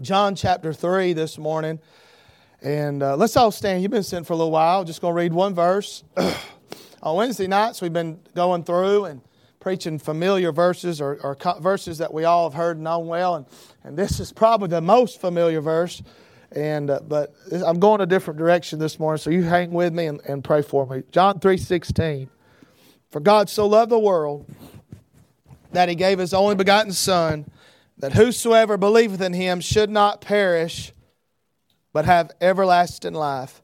John chapter 3 this morning. And uh, let's all stand. You've been sitting for a little while. Just going to read one verse. On Wednesday nights, we've been going through and preaching familiar verses or, or co- verses that we all have heard and known well. And, and this is probably the most familiar verse. And, uh, but I'm going a different direction this morning, so you hang with me and, and pray for me. John 3.16 For God so loved the world that he gave his only begotten Son, that whosoever believeth in him should not perish, but have everlasting life.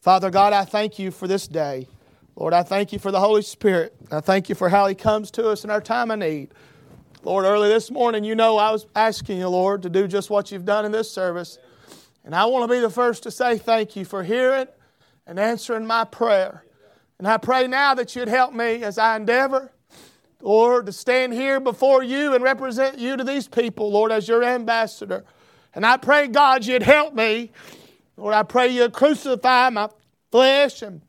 Father God, I thank you for this day. Lord, I thank you for the Holy Spirit. I thank you for how he comes to us in our time of need. Lord, early this morning, you know I was asking you, Lord, to do just what you've done in this service. And I want to be the first to say thank you for hearing and answering my prayer. And I pray now that you'd help me as I endeavor, Lord, to stand here before you and represent you to these people, Lord, as your ambassador. And I pray, God, you'd help me. Lord, I pray you'd crucify my flesh and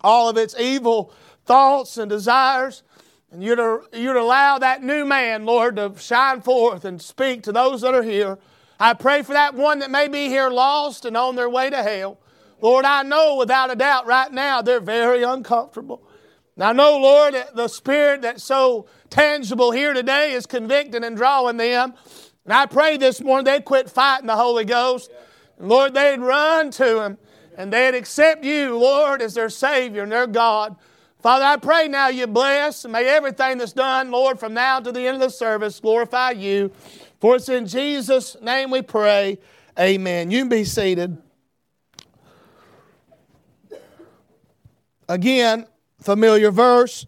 all of its evil thoughts and desires. And you'd, you'd allow that new man, Lord, to shine forth and speak to those that are here. I pray for that one that may be here lost and on their way to hell. Lord, I know without a doubt right now they're very uncomfortable. I know, Lord, the Spirit that's so tangible here today is convicting and drawing them. And I pray this morning they'd quit fighting the Holy Ghost. And Lord, they'd run to Him and they'd accept you, Lord, as their Savior and their God. Father, I pray now you bless and may everything that's done, Lord, from now to the end of the service glorify you. For it's in Jesus' name we pray. Amen. You be seated. Again, familiar verse.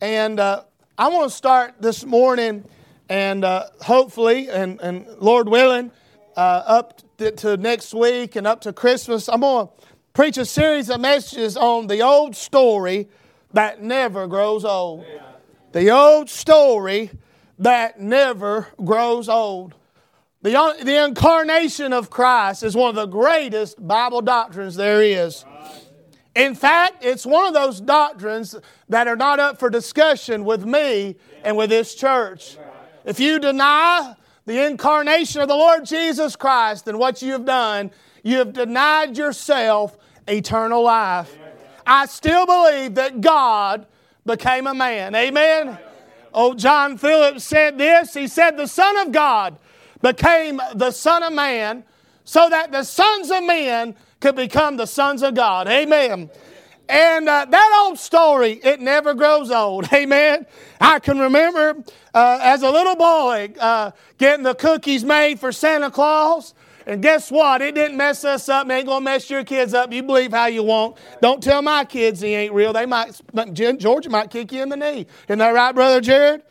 And uh, I want to start this morning and uh, hopefully, and, and Lord willing, uh, up to, to next week and up to Christmas, I'm going to preach a series of messages on the old story that never grows old. The old story that never grows old. The, the incarnation of Christ is one of the greatest Bible doctrines there is. In fact, it's one of those doctrines that are not up for discussion with me and with this church. If you deny the incarnation of the Lord Jesus Christ and what you have done, you have denied yourself eternal life. I still believe that God became a man. Amen. Oh, John Phillips said this. He said, The Son of God became the Son of Man so that the sons of men could become the sons of God. Amen. And uh, that old story, it never grows old. Amen. I can remember uh, as a little boy uh, getting the cookies made for Santa Claus. And guess what? It didn't mess us up. It ain't to mess your kids up. You believe how you want. Don't tell my kids he ain't real. They might, Georgia might kick you in the knee. Isn't that right, Brother Jared?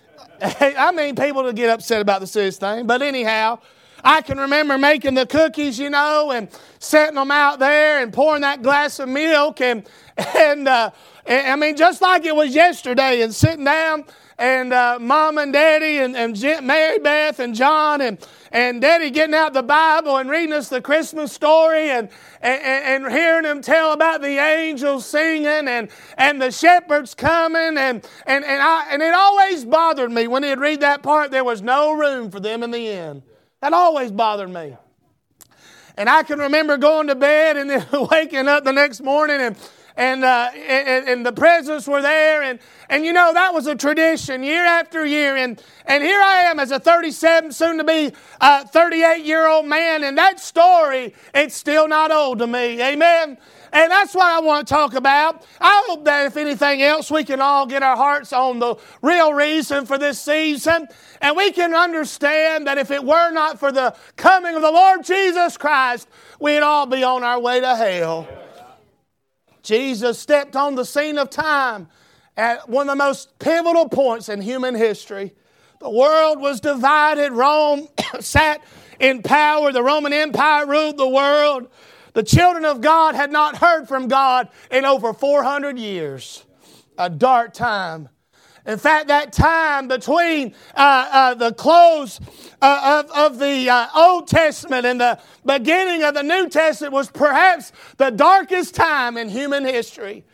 I mean, people to get upset about the serious thing. But anyhow, I can remember making the cookies, you know, and setting them out there and pouring that glass of milk. And, and, uh, and I mean, just like it was yesterday, and sitting down and uh, mom and daddy and, and Mary Beth and John and, and daddy getting out the Bible and reading us the Christmas story and, and, and hearing them tell about the angels singing and, and the shepherds coming. And, and, and, I, and it always bothered me when he'd read that part, there was no room for them in the inn. That always bothered me. And I can remember going to bed and then waking up the next morning and and, uh, and, and, the presents were there. And, and you know, that was a tradition year after year. And, and here I am as a 37, soon to be uh, 38 year old man. And that story, it's still not old to me. Amen. And that's what I want to talk about. I hope that if anything else, we can all get our hearts on the real reason for this season. And we can understand that if it were not for the coming of the Lord Jesus Christ, we'd all be on our way to hell. Jesus stepped on the scene of time at one of the most pivotal points in human history. The world was divided. Rome sat in power. The Roman Empire ruled the world. The children of God had not heard from God in over 400 years. A dark time. In fact, that time between uh, uh, the close uh, of, of the uh, Old Testament and the beginning of the New Testament was perhaps the darkest time in human history.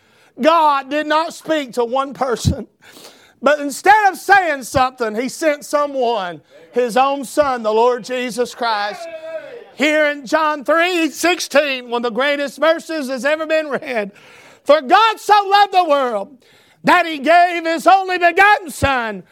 God did not speak to one person. But instead of saying something, he sent someone, his own son, the Lord Jesus Christ. Here in John 3 16, one of the greatest verses has ever been read. For God so loved the world that he gave his only begotten Son,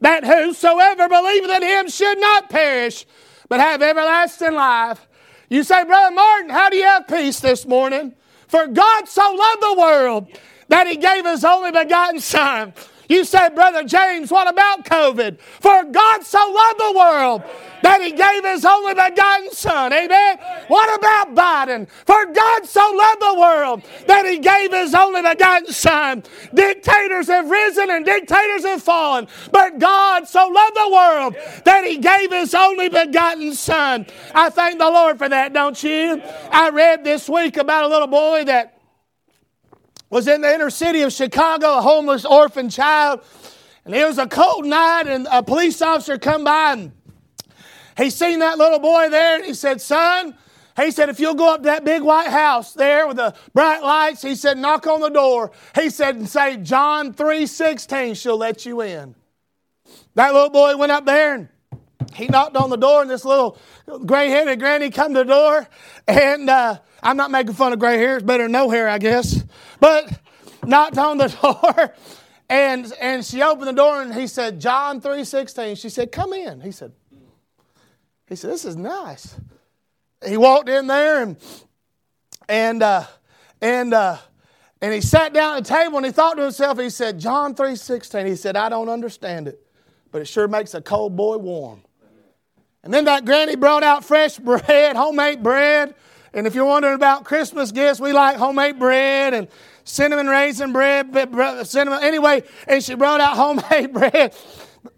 that whosoever believeth in him should not perish, but have everlasting life. You say, Brother Martin, how do you have peace this morning? For God so loved the world that he gave his only begotten Son you say, Brother James, what about COVID? For God so loved the world that he gave his only begotten Son. Amen. What about Biden? For God so loved the world that he gave his only begotten Son. Dictators have risen and dictators have fallen, but God so loved the world that he gave his only begotten Son. I thank the Lord for that, don't you? I read this week about a little boy that was in the inner city of Chicago, a homeless orphan child. And it was a cold night, and a police officer come by and he seen that little boy there, and he said, Son, he said, if you'll go up to that big white house there with the bright lights, he said, knock on the door. He said, and say, John 3.16, she'll let you in. That little boy went up there and he knocked on the door, and this little gray headed granny come to the door. And uh, I'm not making fun of gray hair, it's better than no hair, I guess. But knocked on the door. And, and she opened the door and he said, John 3.16. She said, come in. He said, he said, this is nice. He walked in there and, and, uh, and, uh, and he sat down at the table and he thought to himself, he said, John 3.16. He said, I don't understand it, but it sure makes a cold boy warm. And then that granny brought out fresh bread, homemade bread. And if you're wondering about Christmas gifts, we like homemade bread and cinnamon raisin bread, cinnamon. Anyway, and she brought out homemade bread.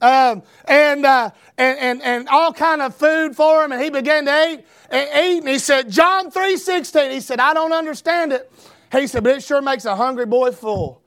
Um, and, uh, and, and, and all kind of food for him, and he began to eat and eat. And he said, John 3.16, he said, I don't understand it. He said, but it sure makes a hungry boy full.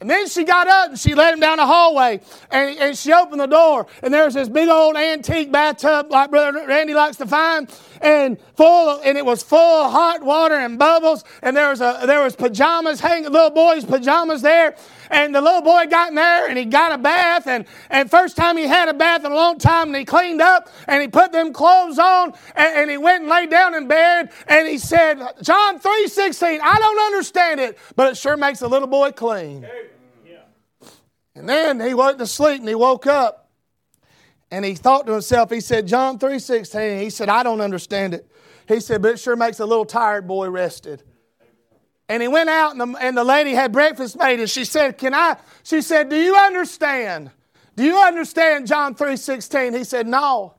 And then she got up and she led him down the hallway and, and she opened the door and there was this big old antique bathtub like Brother Randy likes to find and full of, and it was full of hot water and bubbles and there was a there was pajamas hanging little boys pajamas there and the little boy got in there and he got a bath and, and first time he had a bath in a long time and he cleaned up and he put them clothes on and, and he went and laid down in bed and he said john 3.16 i don't understand it but it sure makes a little boy clean and then he went to sleep and he woke up and he thought to himself, he said, John 3.16, he said, I don't understand it. He said, but it sure makes a little tired boy rested. And he went out and the, and the lady had breakfast made and she said, Can I? She said, Do you understand? Do you understand John 3.16? He said, No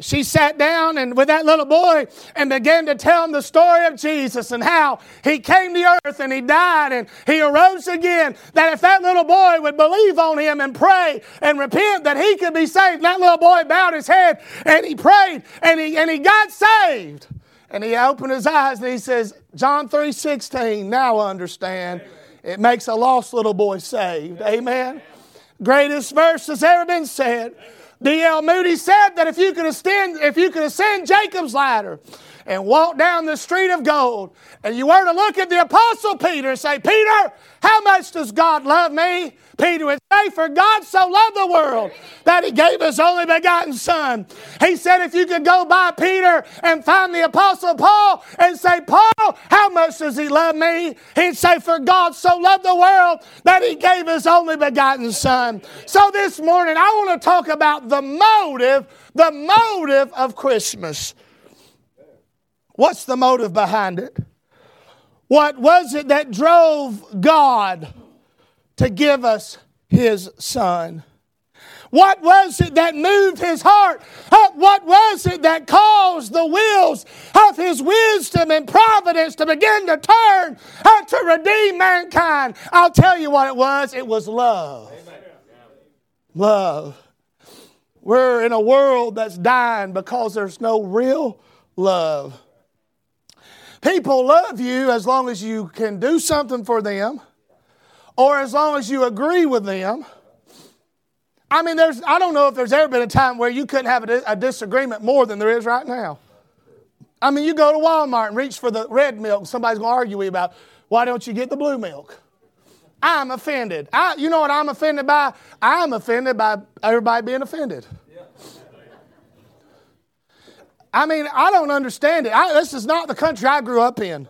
she sat down and with that little boy and began to tell him the story of Jesus and how he came to earth and he died and he arose again. That if that little boy would believe on him and pray and repent, that he could be saved. And That little boy bowed his head and he prayed and he and he got saved. And he opened his eyes and he says, John 3 16, now I understand. It makes a lost little boy saved. Amen. Greatest verse that's ever been said. D.L. Moody said that if you could ascend, if you could ascend Jacob's ladder and walk down the street of gold, and you were to look at the Apostle Peter and say, Peter, how much does God love me? Peter would say, For God so loved the world that he gave his only begotten Son. He said, If you could go by Peter and find the Apostle Paul and say, Paul, how much does he love me? He'd say, For God so loved the world that he gave his only begotten Son. So this morning, I want to talk about the motive, the motive of Christmas. What's the motive behind it? What was it that drove God to give us His Son? What was it that moved his heart? Uh, what was it that caused the wheels of his wisdom and providence to begin to turn uh, to redeem mankind? I'll tell you what it was it was love. Love. We're in a world that's dying because there's no real love. People love you as long as you can do something for them or as long as you agree with them. I mean, there's, I don't know if there's ever been a time where you couldn't have a, a disagreement more than there is right now. I mean, you go to Walmart and reach for the red milk, somebody's going to argue with you about why don't you get the blue milk? I'm offended. I, you know what I'm offended by? I'm offended by everybody being offended. I mean, I don't understand it. I, this is not the country I grew up in.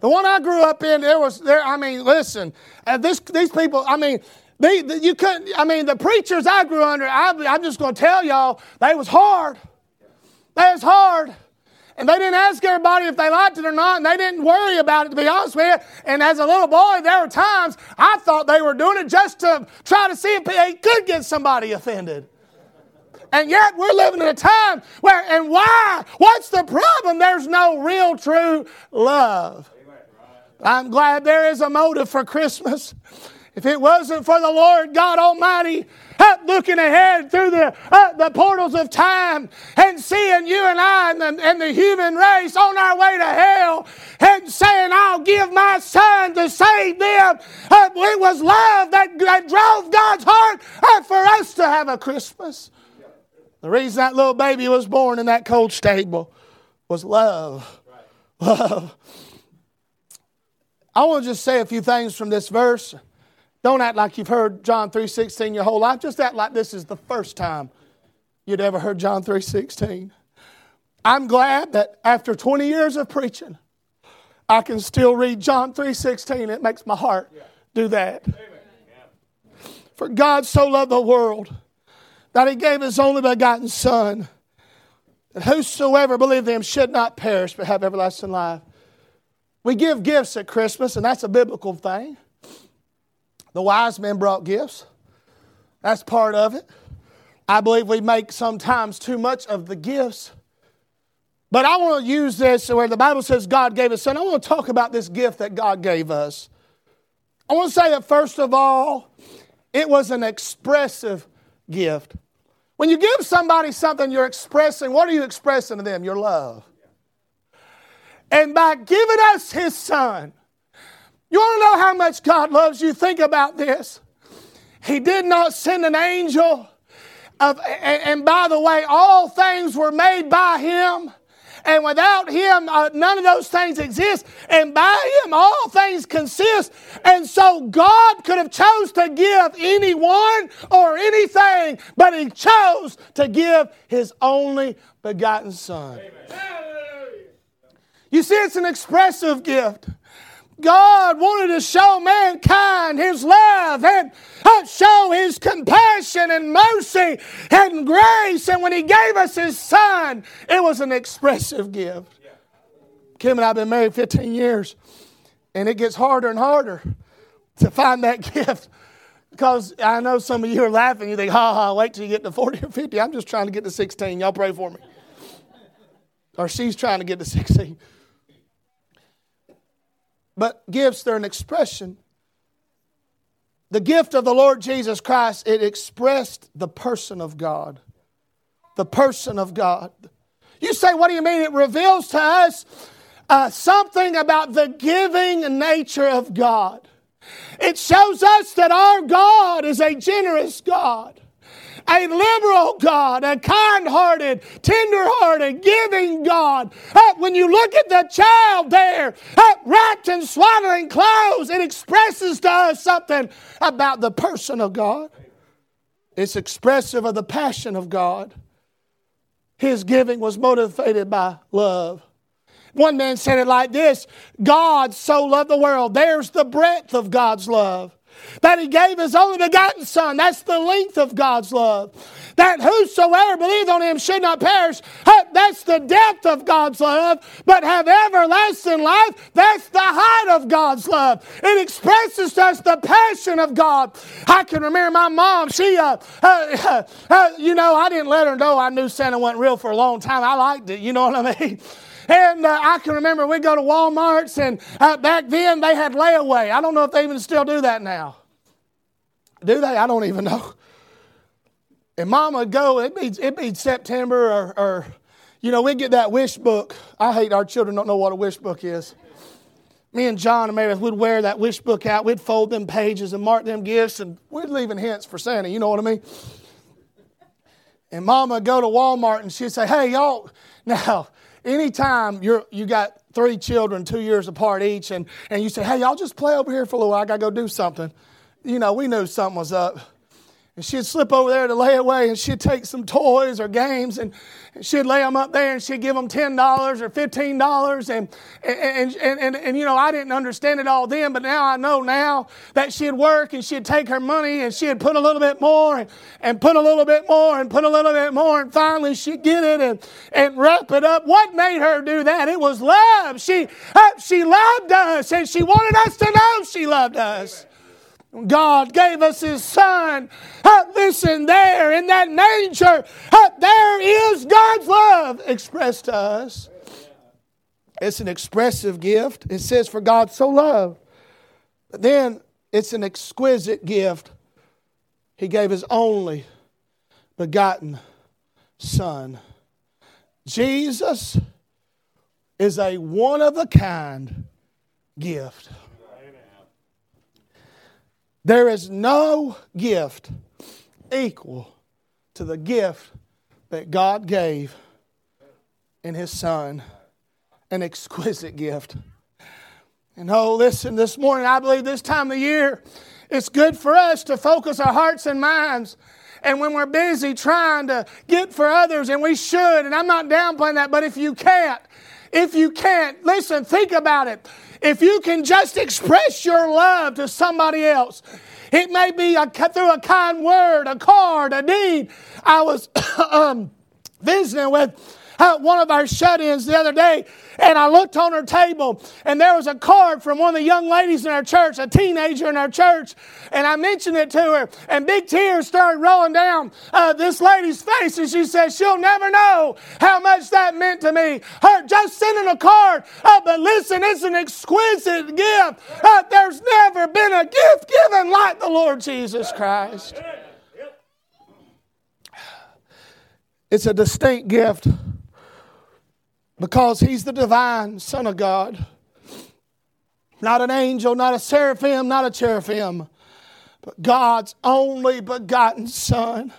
The one I grew up in, there was there. I mean, listen, uh, this these people. I mean, they, the, you couldn't. I mean, the preachers I grew under. I, I'm just going to tell y'all, they was hard. They was hard. And they didn't ask everybody if they liked it or not, and they didn't worry about it, to be honest with you. And as a little boy, there were times I thought they were doing it just to try to see if they could get somebody offended. And yet we're living in a time where, and why? What's the problem? There's no real, true love. I'm glad there is a motive for Christmas. If it wasn't for the Lord God Almighty up looking ahead through the, uh, the portals of time and seeing you and I and the, and the human race on our way to hell and saying, I'll give my son to save them, uh, it was love that, that drove God's heart uh, for us to have a Christmas. The reason that little baby was born in that cold stable was love. Love. I want to just say a few things from this verse. Don't act like you've heard John 3:16 your whole life. Just act like this is the first time you'd ever heard John 3:16. I'm glad that after 20 years of preaching, I can still read John 3:16. It makes my heart do that. For God so loved the world that he gave his only begotten son that whosoever believe him should not perish but have everlasting life. We give gifts at Christmas, and that's a biblical thing. The wise men brought gifts. That's part of it. I believe we make sometimes too much of the gifts. But I want to use this where the Bible says God gave us son. I want to talk about this gift that God gave us. I want to say that first of all, it was an expressive gift. When you give somebody something, you're expressing, what are you expressing to them? Your love. And by giving us His Son, you want to know how much God loves you? Think about this. He did not send an angel. Of, and, and by the way, all things were made by Him. And without Him, uh, none of those things exist. And by Him, all things consist. And so God could have chose to give anyone or anything, but He chose to give His only begotten Son. Amen. You see, it's an expressive gift. God wanted to show mankind His love and show His compassion and mercy and grace. And when He gave us His Son, it was an expressive gift. Kim and I have been married 15 years, and it gets harder and harder to find that gift. Because I know some of you are laughing. You think, ha ha, wait till you get to 40 or 50. I'm just trying to get to 16. Y'all pray for me. Or she's trying to get to 16. But gifts, they're an expression. The gift of the Lord Jesus Christ, it expressed the person of God. The person of God. You say, what do you mean? It reveals to us uh, something about the giving nature of God. It shows us that our God is a generous God a liberal God, a kind hearted, tender hearted, giving God. When you look at the child there, wrapped in swaddling clothes, it expresses to us something about the person of God. It's expressive of the passion of God. His giving was motivated by love. One man said it like this God so loved the world. There's the breadth of God's love that he gave his only begotten Son. That's the length of God's love. That whosoever believes on him should not perish. That's the depth of God's love, but have everlasting life. That's the height of God's love. It expresses us the passion of God. I can remember my mom, she, uh, uh, uh, you know, I didn't let her know I knew Santa wasn't real for a long time. I liked it, you know what I mean? And uh, I can remember we'd go to Walmart's, and uh, back then they had layaway. I don't know if they even still do that now. Do they? I don't even know. And Mama would go, it'd be, it'd be September or, or, you know, we'd get that wish book. I hate our children don't know what a wish book is. Me and John and Meredith would wear that wish book out. We'd fold them pages and mark them gifts, and we'd leave hints for Santa. You know what I mean? And Mama would go to Walmart and she'd say, Hey, y'all, now, anytime you're you got three children, two years apart each, and, and you say, hey, y'all just play over here for a little while, I gotta go do something. You know, we knew something was up. And she'd slip over there to lay away and she'd take some toys or games and, she'd lay them up there and she'd give them $10 or $15. And, and, and, and, and, you know, I didn't understand it all then, but now I know now that she'd work and she'd take her money and she'd put a little bit more and, and put a little bit more and put a little bit more. And finally she'd get it and, and wrap it up. What made her do that? It was love. She, uh, she loved us and she wanted us to know she loved us. God gave us His Son. Uh, listen, there in that nature, uh, there is God's love expressed to us. It's an expressive gift. It says, For God so loved. But then it's an exquisite gift. He gave His only begotten Son. Jesus is a one of a kind gift. There is no gift equal to the gift that God gave in His Son. An exquisite gift. And oh, listen, this morning, I believe this time of year, it's good for us to focus our hearts and minds. And when we're busy trying to get for others, and we should, and I'm not downplaying that, but if you can't, if you can't, listen, think about it. If you can just express your love to somebody else, it may be a, through a kind word, a card, a deed. I was um, visiting with uh, one of our shut ins the other day, and I looked on her table, and there was a card from one of the young ladies in our church, a teenager in our church, and I mentioned it to her, and big tears started rolling down uh, this lady's face, and she said, She'll never know how much that meant to me. Her just sending a card, uh, but listen, it's an exquisite gift. Uh, there's never been a gift given like the Lord Jesus Christ. It's a distinct gift because he's the divine Son of God. Not an angel, not a seraphim, not a cherubim, but God's only begotten Son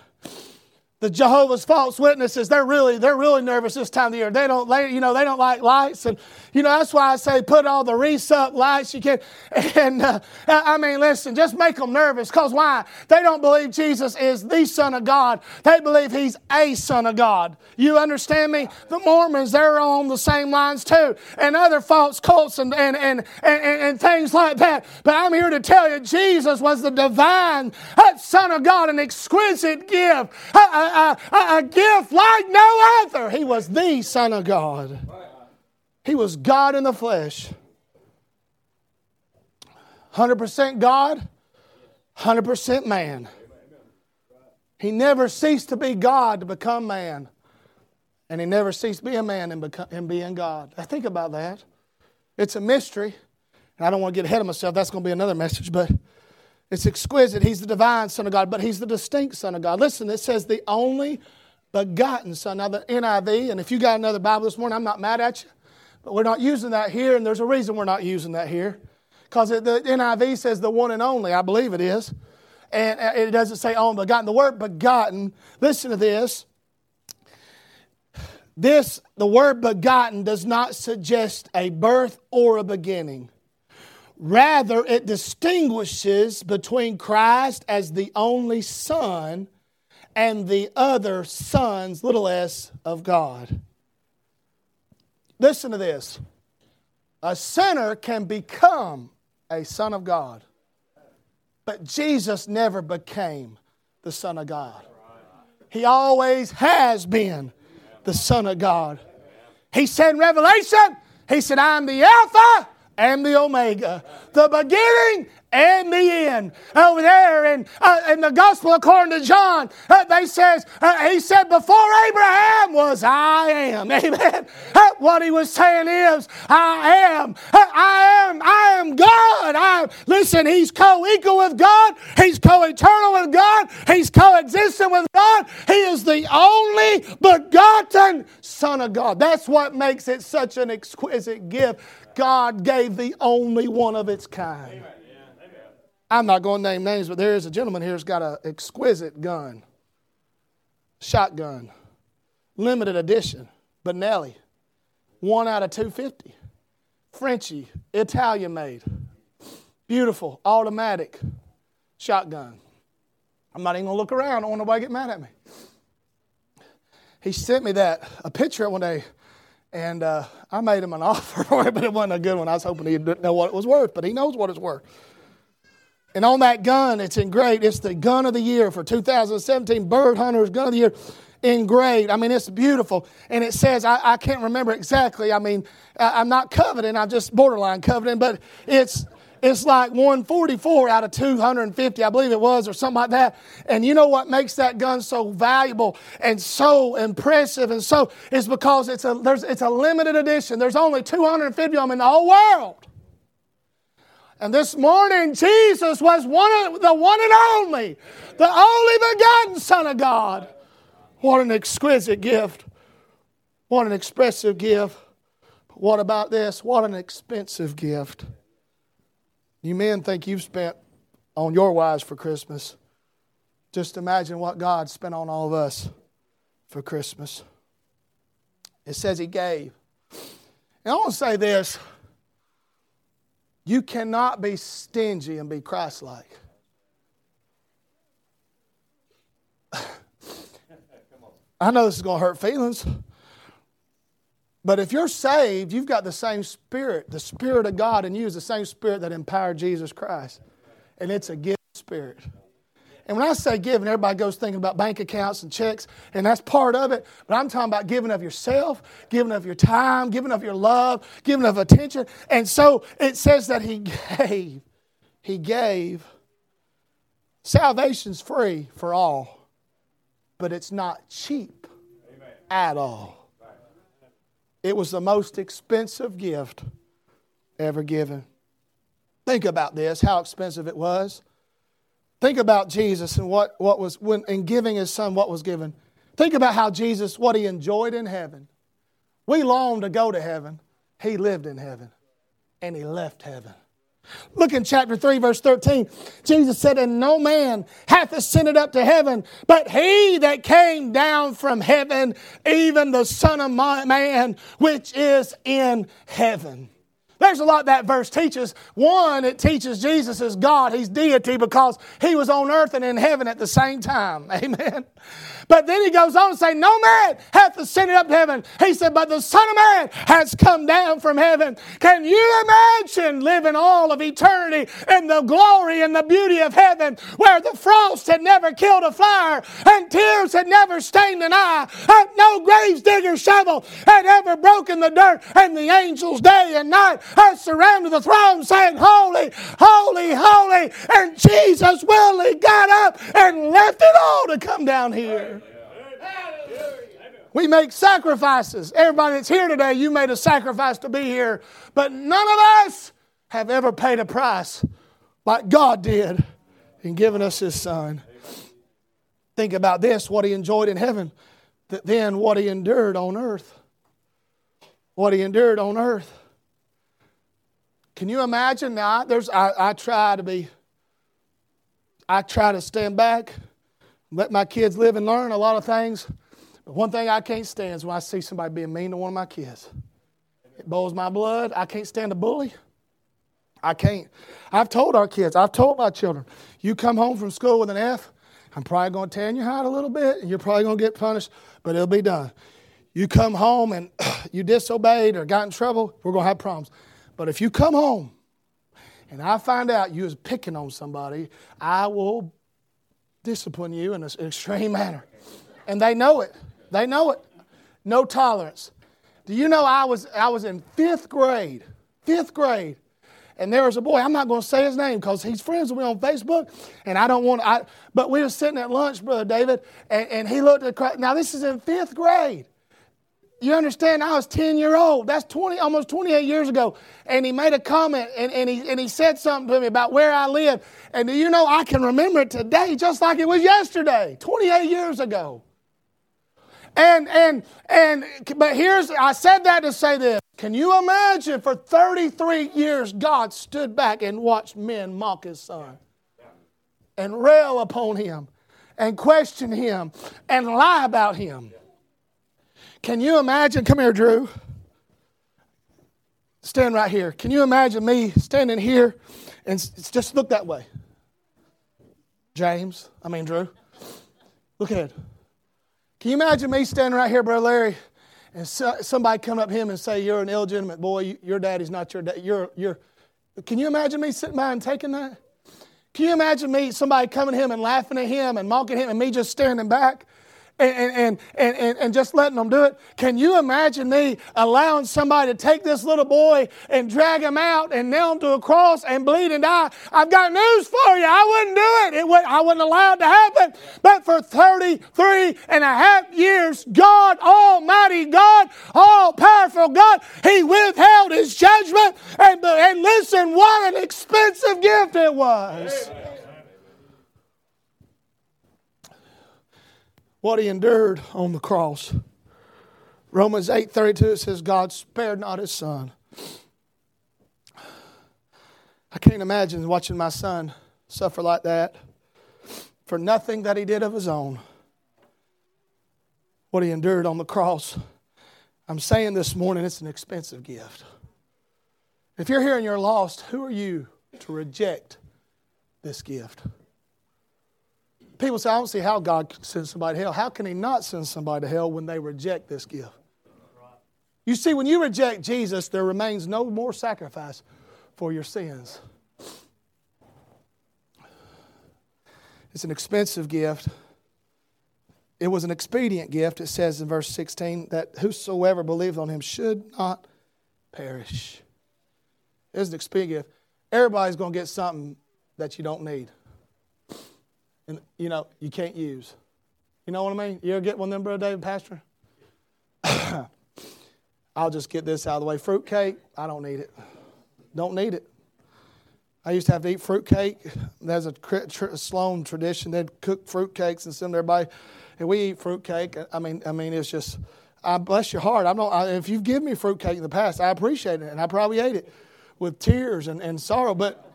the Jehovah's false witnesses, they're really, they're really nervous this time of the year. They don't, they, you know, they don't like lights. And, you know, that's why I say put all the wreaths up lights you can. And, uh, I mean, listen, just make them nervous. Because why? They don't believe Jesus is the Son of God. They believe He's a Son of God. You understand me? The Mormons, they're on the same lines too. And other false cults and, and, and, and, and things like that. But I'm here to tell you, Jesus was the divine uh, Son of God, an exquisite gift a, a, a gift like no other. He was the Son of God. He was God in the flesh. 100% God, 100% man. He never ceased to be God to become man. And he never ceased to be a man and, become, and being God. I think about that. It's a mystery. And I don't want to get ahead of myself. That's going to be another message. But it's exquisite. He's the divine Son of God, but He's the distinct Son of God. Listen, it says the only begotten Son. Now, the NIV, and if you got another Bible this morning, I'm not mad at you, but we're not using that here, and there's a reason we're not using that here. Because the NIV says the one and only, I believe it is. And uh, it doesn't say only begotten. The word begotten, listen to this. This, the word begotten, does not suggest a birth or a beginning. Rather, it distinguishes between Christ as the only Son and the other sons, little s, of God. Listen to this a sinner can become a son of God, but Jesus never became the Son of God. He always has been the Son of God. He said in Revelation, He said, I'm the Alpha and the Omega, the beginning and the end. Over there in, uh, in the Gospel according to John, uh, they says, uh, he said, before Abraham was, I am. Amen. Uh, what he was saying is, I am. Uh, I am. I am God. I. Listen, he's co-equal with God. He's co-eternal with God. He's co-existent with God. He is the only begotten Son of God. That's what makes it such an exquisite gift God gave the only one of its kind. Amen. I'm not going to name names, but there is a gentleman here who's got an exquisite gun, shotgun, limited edition, Benelli. One out of 250. Frenchy, Italian made. Beautiful, automatic shotgun. I'm not even gonna look around. I don't want nobody to get mad at me. He sent me that, a picture one day, and uh, I made him an offer but it wasn't a good one. I was hoping he didn't know what it was worth, but he knows what it's worth. And on that gun, it's engraved. It's the gun of the year for 2017, Bird Hunter's Gun of the Year engraved. I mean, it's beautiful. And it says, I, I can't remember exactly. I mean, I, I'm not coveting, I'm just borderline coveting, but it's it's like 144 out of 250, I believe it was, or something like that. And you know what makes that gun so valuable and so impressive and so is because it's a there's it's a limited edition. There's only 250 of them in the whole world. And this morning, Jesus was one of, the one and only, the only begotten Son of God. What an exquisite gift. What an expressive gift. But what about this? What an expensive gift. You men think you've spent on your wives for Christmas. Just imagine what God spent on all of us for Christmas. It says He gave. And I want to say this you cannot be stingy and be Christ like. I know this is going to hurt feelings. But if you're saved, you've got the same spirit. The spirit of God in you is the same spirit that empowered Jesus Christ. And it's a gift spirit. And when I say giving, everybody goes thinking about bank accounts and checks, and that's part of it. But I'm talking about giving of yourself, giving of your time, giving of your love, giving of attention. And so it says that He gave. He gave. Salvation's free for all, but it's not cheap Amen. at all. It was the most expensive gift ever given. Think about this, how expensive it was. Think about Jesus and what, what was, when, in giving his son, what was given. Think about how Jesus, what he enjoyed in heaven. We long to go to heaven. He lived in heaven and he left heaven. Look in chapter 3, verse 13. Jesus said, And no man hath ascended up to heaven, but he that came down from heaven, even the Son of Man, which is in heaven. There's a lot that verse teaches. One, it teaches Jesus is God, He's deity because He was on earth and in heaven at the same time. Amen. But then he goes on to say, No man hath ascended up to heaven. He said, But the Son of Man has come down from heaven. Can you imagine living all of eternity in the glory and the beauty of heaven where the frost had never killed a fire and tears had never stained an eye and no graves digger shovel had ever broken the dirt and the angels day and night had surrounded the throne saying, Holy, holy, holy. And Jesus willingly got up and left it all to come down here. We make sacrifices. Everybody that's here today, you made a sacrifice to be here. But none of us have ever paid a price like God did in giving us His Son. Think about this what He enjoyed in heaven, then what He endured on earth. What He endured on earth. Can you imagine? Now, there's, I, I try to be, I try to stand back, let my kids live and learn a lot of things. But one thing I can't stand is when I see somebody being mean to one of my kids. It boils my blood. I can't stand a bully. I can't. I've told our kids, I've told my children, you come home from school with an F, I'm probably going to tan your hide a little bit, and you're probably going to get punished, but it'll be done. You come home and you disobeyed or got in trouble, we're going to have problems. But if you come home and I find out you was picking on somebody, I will discipline you in an extreme manner. And they know it. They know it. No tolerance. Do you know I was I was in fifth grade, fifth grade, and there was a boy. I'm not going to say his name because he's friends with me on Facebook, and I don't want. I but we were sitting at lunch, brother David, and, and he looked at the now this is in fifth grade. You understand? I was 10 year old. That's 20, almost 28 years ago. And he made a comment and, and, he, and he said something to me about where I live. And do you know, I can remember it today just like it was yesterday, 28 years ago. And and and but here's I said that to say this. Can you imagine for 33 years God stood back and watched men mock his son and rail upon him and question him and lie about him? Can you imagine? Come here, Drew. stand right here. Can you imagine me standing here and just look that way? James, I mean, Drew, look ahead. Can you imagine me standing right here, Brother Larry, and so, somebody come up him and say, You're an illegitimate boy, your daddy's not your dad. You're, you're. Can you imagine me sitting by and taking that? Can you imagine me, somebody coming to him and laughing at him and mocking him and me just standing back? And, and, and, and, just letting them do it. Can you imagine me allowing somebody to take this little boy and drag him out and nail him to a cross and bleed and die? I've got news for you. I wouldn't do it. it would, I wouldn't allow it to happen. But for 33 and a half years, God, Almighty God, all powerful God, He withheld His judgment. And, and listen, what an expensive gift it was. What he endured on the cross. Romans 8:32 it says God spared not his son. I can't imagine watching my son suffer like that for nothing that he did of his own. What he endured on the cross. I'm saying this morning it's an expensive gift. If you're here and you're lost, who are you to reject this gift? People say, I don't see how God can send somebody to hell. How can He not send somebody to hell when they reject this gift? You see, when you reject Jesus, there remains no more sacrifice for your sins. It's an expensive gift. It was an expedient gift, it says in verse 16, that whosoever believes on him should not perish. It's an expedient gift. Everybody's going to get something that you don't need and you know you can't use. You know what I mean? You ever get one of them, Brother David, Pastor? I'll just get this out of the way. Fruitcake, I don't need it. Don't need it. I used to have to eat fruitcake. There's a Sloan tradition. They'd cook fruitcakes and send everybody. And we eat fruitcake. I mean, I mean, it's just, I bless your heart. I'm not, I, if you've given me fruitcake in the past, I appreciate it. And I probably ate it with tears and, and sorrow. But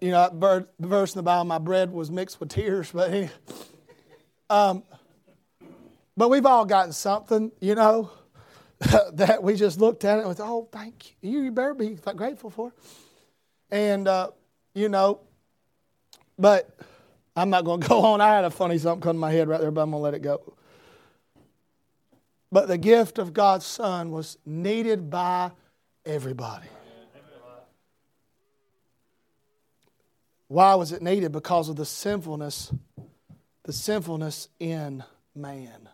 you know, the verse in the Bible, my bread was mixed with tears, but um, but we've all gotten something, you know, that we just looked at it and oh, thank you. You better be grateful for. And, uh, you know, but I'm not going to go on. I had a funny something come to my head right there, but I'm going to let it go. But the gift of God's Son was needed by everybody. Why was it needed? Because of the sinfulness, the sinfulness in man.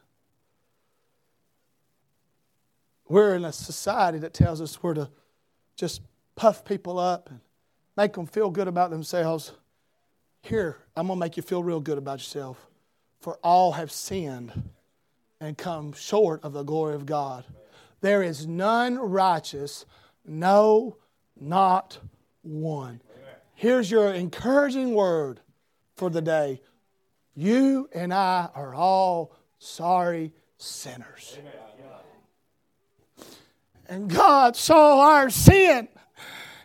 We're in a society that tells us we're to just puff people up and make them feel good about themselves. Here, I'm going to make you feel real good about yourself. For all have sinned and come short of the glory of God. There is none righteous, no, not one. Here's your encouraging word for the day. You and I are all sorry sinners. And God saw our sin.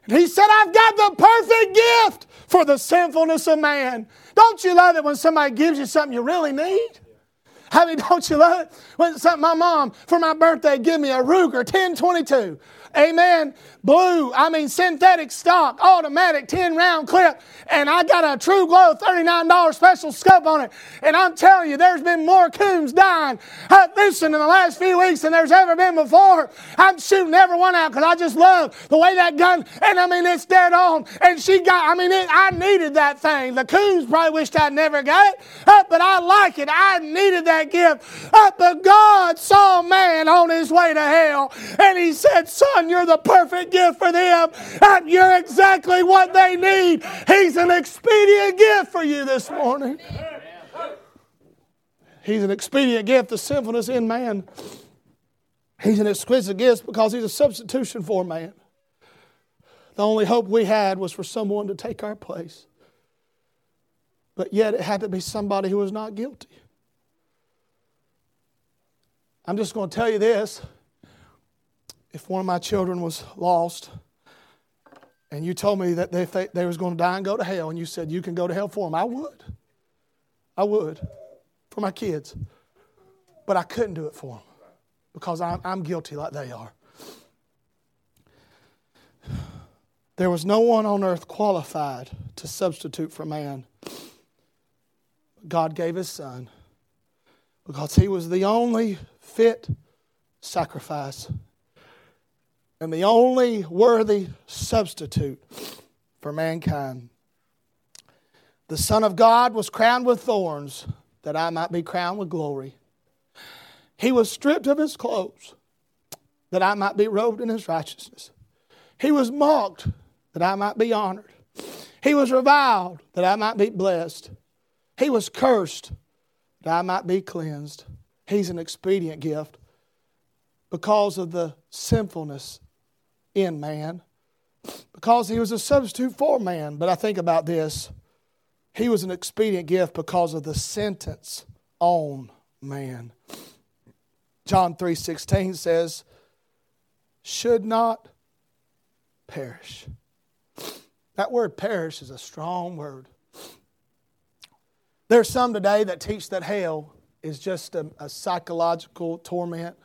And He said, I've got the perfect gift for the sinfulness of man. Don't you love it when somebody gives you something you really need? I mean, don't you love it? When my mom, for my birthday, give me a Ruger 1022. Amen. Blue, I mean synthetic stock, automatic 10 round clip, and I got a TRUGLO $39 special scope on it. And I'm telling you, there's been more coons dying uh, listen in the last few weeks than there's ever been before. I'm shooting every one out because I just love the way that gun, and I mean, it's dead on. And she got, I mean, it, I needed that thing. The coons probably wished I'd never got it, but I like it. I needed that gift. Uh, but God saw man on his way to hell, and he said, Son, you're the perfect gift for them. And you're exactly what they need. He's an expedient gift for you this morning. He's an expedient gift, the sinfulness in man. He's an exquisite gift because he's a substitution for man. The only hope we had was for someone to take our place. But yet it had to be somebody who was not guilty. I'm just going to tell you this. If one of my children was lost, and you told me that they, they was going to die and go to hell, and you said you can go to hell for them, I would. I would for my kids. But I couldn't do it for them because I'm, I'm guilty like they are. There was no one on earth qualified to substitute for man. God gave his son because he was the only fit sacrifice and the only worthy substitute for mankind. The Son of God was crowned with thorns that I might be crowned with glory. He was stripped of his clothes that I might be robed in his righteousness. He was mocked that I might be honored. He was reviled that I might be blessed. He was cursed that I might be cleansed. He's an expedient gift because of the sinfulness in man, because he was a substitute for man. But I think about this he was an expedient gift because of the sentence on man. John 3:16 says, "Should not perish." That word perish is a strong word. There's some today that teach that hell is just a, a psychological torment,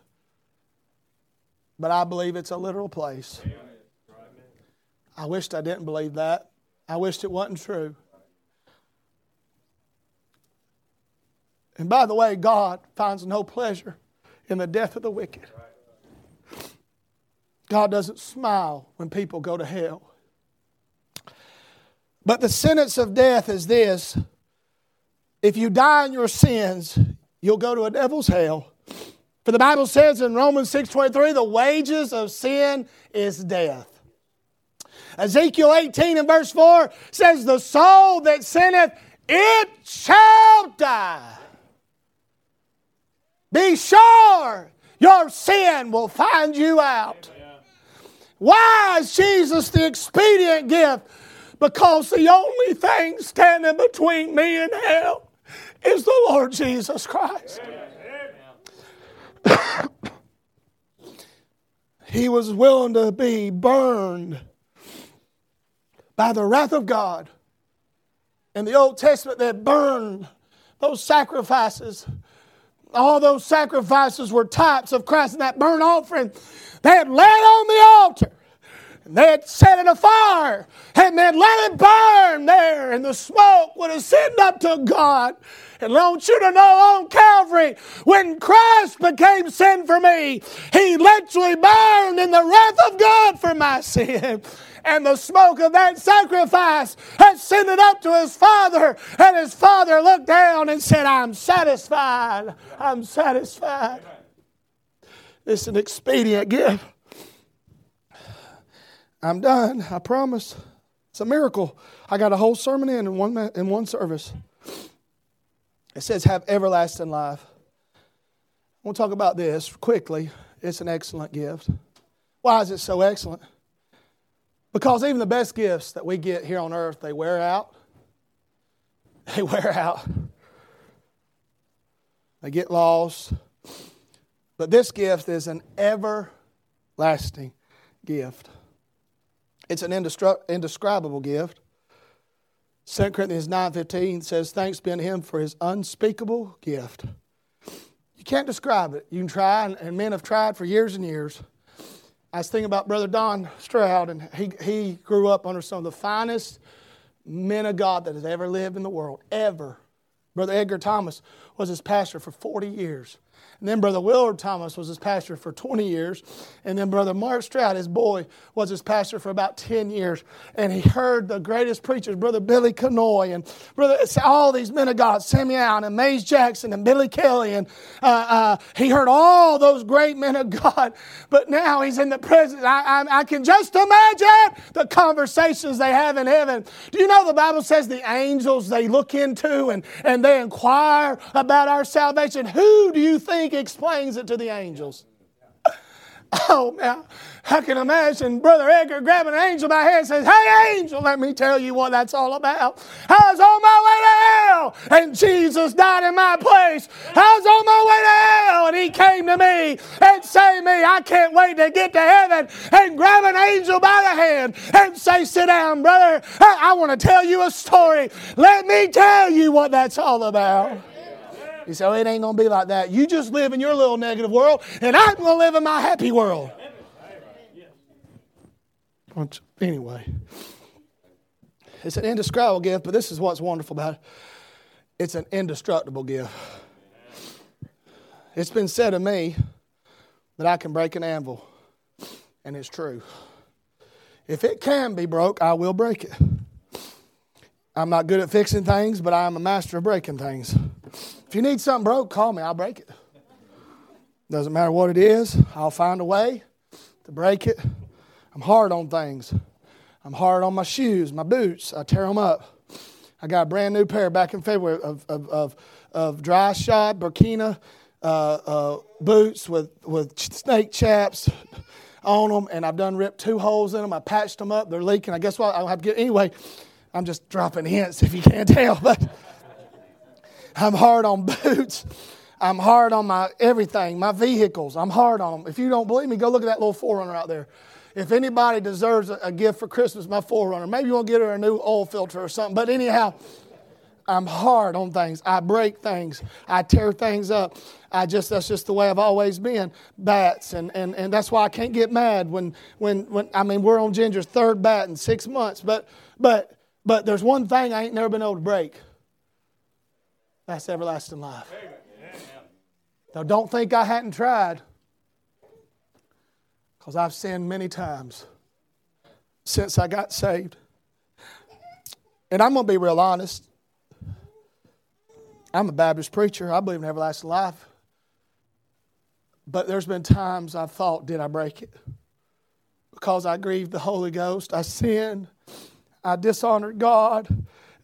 but I believe it's a literal place. I wished I didn't believe that. I wished it wasn't true. And by the way, God finds no pleasure in the death of the wicked. God doesn't smile when people go to hell. But the sentence of death is this if you die in your sins, you'll go to a devil's hell. For the Bible says in Romans 6:23, the wages of sin is death. Ezekiel 18 and verse 4 says, The soul that sinneth, it shall die. Be sure your sin will find you out. Why is Jesus the expedient gift? Because the only thing standing between me and hell is the Lord Jesus Christ. he was willing to be burned by the wrath of God. In the Old Testament, they burned those sacrifices. All those sacrifices were types of Christ, and that burnt offering they had laid on the altar and they had set it afire and then let it burn there, and the smoke would ascend up to God. And I want you to know on Calvary, when Christ became sin for me, He literally burned in the wrath of God for my sin. And the smoke of that sacrifice ascended up to his father, and his father looked down and said, I'm satisfied. I'm satisfied. It's an expedient gift. I'm done. I promise. It's a miracle. I got a whole sermon in in one, in one service. It says, have everlasting life. To talk about this quickly. It's an excellent gift. Why is it so excellent? Because even the best gifts that we get here on earth, they wear out. They wear out. They get lost. But this gift is an everlasting gift. It's an indescribable gift. 2 Corinthians 9.15 says, Thanks be unto him for his unspeakable gift. You can't describe it. You can try, and men have tried for years and years. I was thinking about Brother Don Stroud, and he, he grew up under some of the finest men of God that has ever lived in the world, ever. Brother Edgar Thomas was his pastor for 40 years. And then Brother Willard Thomas was his pastor for 20 years. And then Brother Mark Stroud, his boy, was his pastor for about 10 years. And he heard the greatest preachers, Brother Billy Canoy and Brother, all these men of God, Sammy Allen and Mays Jackson and Billy Kelly. And uh, uh, he heard all those great men of God. But now he's in the presence. I, I, I can just imagine the conversations they have in heaven. Do you know the Bible says the angels they look into and, and they inquire about our salvation? Who do you think explains it to the angels. Oh, man. I can imagine Brother Edgar grabbing an angel by the hand and says, Hey, angel, let me tell you what that's all about. I was on my way to hell, and Jesus died in my place. I was on my way to hell, and he came to me and saved me. I can't wait to get to heaven and grab an angel by the hand and say, Sit down, brother. I, I want to tell you a story. Let me tell you what that's all about. You say, oh, it ain't going to be like that. You just live in your little negative world, and I'm going to live in my happy world. Anyway, it's an indescribable gift, but this is what's wonderful about it it's an indestructible gift. It's been said of me that I can break an anvil, and it's true. If it can be broke, I will break it. I'm not good at fixing things, but I'm a master of breaking things. You need something broke, call me, I'll break it. Doesn't matter what it is, I'll find a way to break it. I'm hard on things. I'm hard on my shoes, my boots. I tear them up. I got a brand new pair back in February of, of, of, of dry shod Burkina uh, uh, boots with, with snake chaps on them, and I've done ripped two holes in them. I patched them up. They're leaking. I guess what? I'll have to get anyway. I'm just dropping hints if you can't tell, but I'm hard on boots. I'm hard on my everything, my vehicles. I'm hard on them. If you don't believe me, go look at that little 4Runner out there. If anybody deserves a, gift for Christmas, my 4Runner. Maybe you want to get her a new oil filter or something. But anyhow, I'm hard on things. I break things. I tear things up. I just that's just the way I've always been. Bats and, and, and that's why I can't get mad when when when I mean we're on Ginger's third bat in six months. But but but there's one thing I ain't never been able to break. That's everlasting life. Now don't think I hadn't tried. Because I've sinned many times since I got saved. And I'm going to be real honest. I'm a Baptist preacher. I believe in everlasting life. But there's been times I've thought, did I break it? Because I grieved the Holy Ghost. I sinned. I dishonored God.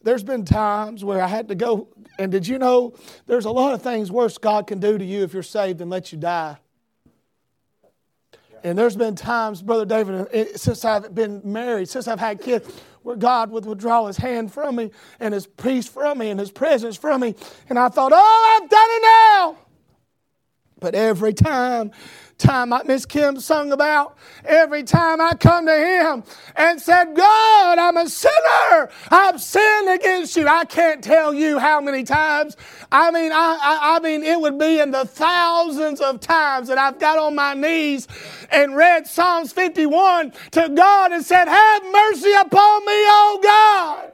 There's been times where I had to go. And did you know there's a lot of things worse God can do to you if you're saved than let you die? And there's been times, Brother David, since I've been married, since I've had kids, where God would withdraw his hand from me and his peace from me and his presence from me. And I thought, oh, I've done it now. But every time time like Miss Kim sung about, every time I come to Him and said, God, I'm a sinner. I've sinned against you. I can't tell you how many times. I mean, I, I, I mean, it would be in the thousands of times that I've got on my knees and read Psalms 51 to God and said, Have mercy upon me, O God.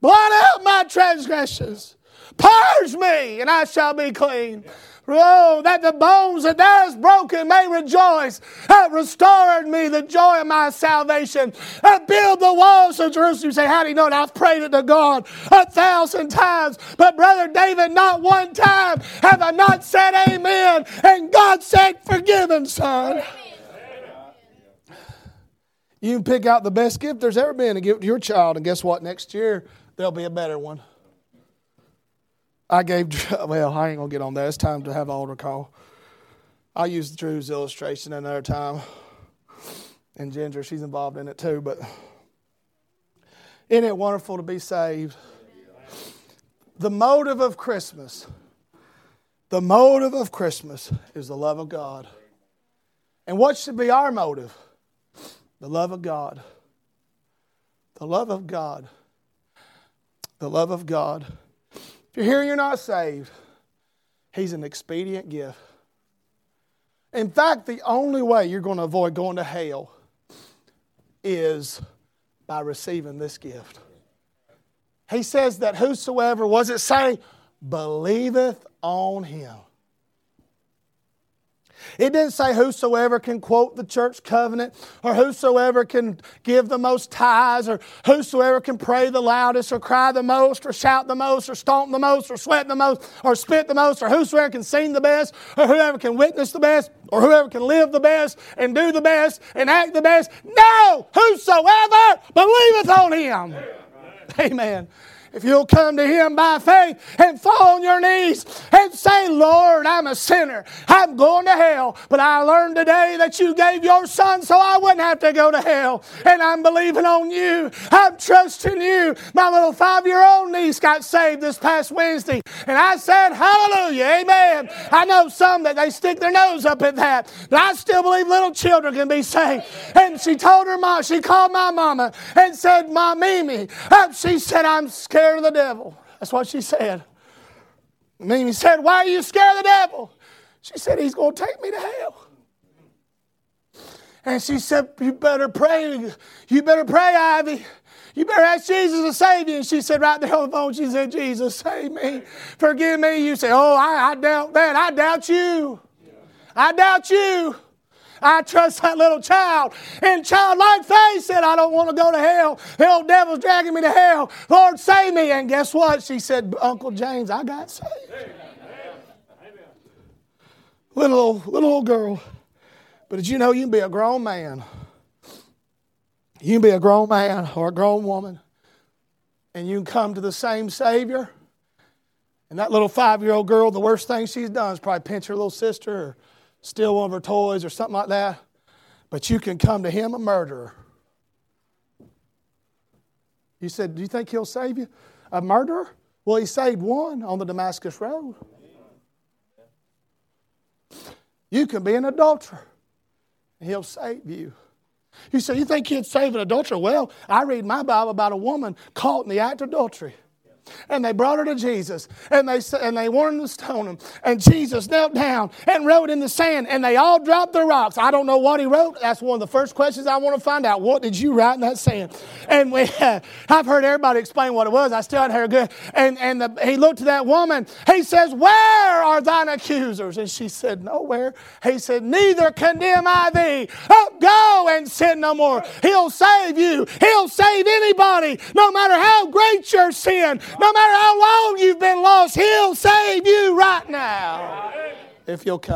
Blot out my transgressions. Purge me, and I shall be clean. Oh, that the bones that thou broken may rejoice. That restored me the joy of my salvation. That build the walls of Jerusalem. You say, How do you know it? I've prayed it to God a thousand times. But, Brother David, not one time have I not said amen. And God said, Forgive him, son. You can pick out the best gift there's ever been and give it to your child, and guess what? Next year, there'll be a better one. I gave, well, I ain't going to get on that. It's time to have an altar call. I'll use Drew's illustration another time. And Ginger, she's involved in it too. But isn't it wonderful to be saved? The motive of Christmas, the motive of Christmas is the love of God. And what should be our motive? The love of God. The love of God. The love of God. If you're here and you're not saved, He's an expedient gift. In fact, the only way you're going to avoid going to hell is by receiving this gift. He says that whosoever, was it say, believeth on him. It didn't say whosoever can quote the church covenant or whosoever can give the most tithes or whosoever can pray the loudest or cry the most or shout the most or stomp the most or sweat the most or spit the most or whosoever can sing the best or whoever can witness the best or whoever can live the best and do the best and act the best. No! Whosoever believeth on him. Amen. If you'll come to Him by faith and fall on your knees and say, Lord, I'm a sinner. I'm going to hell. But I learned today that you gave your Son so I wouldn't have to go to hell. And I'm believing on you. I'm trusting you. My little five year old niece got saved this past Wednesday. And I said, Hallelujah. Amen. I know some that they stick their nose up at that. But I still believe little children can be saved. And she told her mom, she called my mama and said, Mom, Mimi. She said, I'm scared scared of the devil. That's what she said. Mimi said, Why are you scared of the devil? She said, He's going to take me to hell. And she said, You better pray. You better pray, Ivy. You better ask Jesus to save you. And she said, right there on the phone, she said, Jesus, save me. Forgive me. You say, Oh, I, I doubt that. I doubt you. I doubt you. I trust that little child. And childlike faith said, I don't want to go to hell. The old devil's dragging me to hell. Lord, save me. And guess what? She said, Uncle James, I got saved. Little, little old girl. But did you know you can be a grown man? You can be a grown man or a grown woman, and you can come to the same Savior. And that little five year old girl, the worst thing she's done is probably pinch her little sister or steal one of her toys or something like that. But you can come to him, a murderer. You said, Do you think he'll save you? A murderer? Well, he saved one on the Damascus Road. You can be an adulterer, and he'll save you. You say, You think he'd save an adulterer? Well, I read my Bible about a woman caught in the act of adultery. And they brought her to Jesus, and they, and they wanted to stone him. And Jesus knelt down and wrote in the sand, and they all dropped their rocks. I don't know what he wrote. That's one of the first questions I want to find out. What did you write in that sand? And we, I've heard everybody explain what it was. I still hadn't heard good. And, and the, he looked to that woman. He says, Where are thine accusers? And she said, Nowhere. He said, Neither condemn I thee. Up, go and sin no more. He'll save you. He'll save anybody, no matter how great your sin. No matter how long you've been lost, He'll save you right now if you'll come.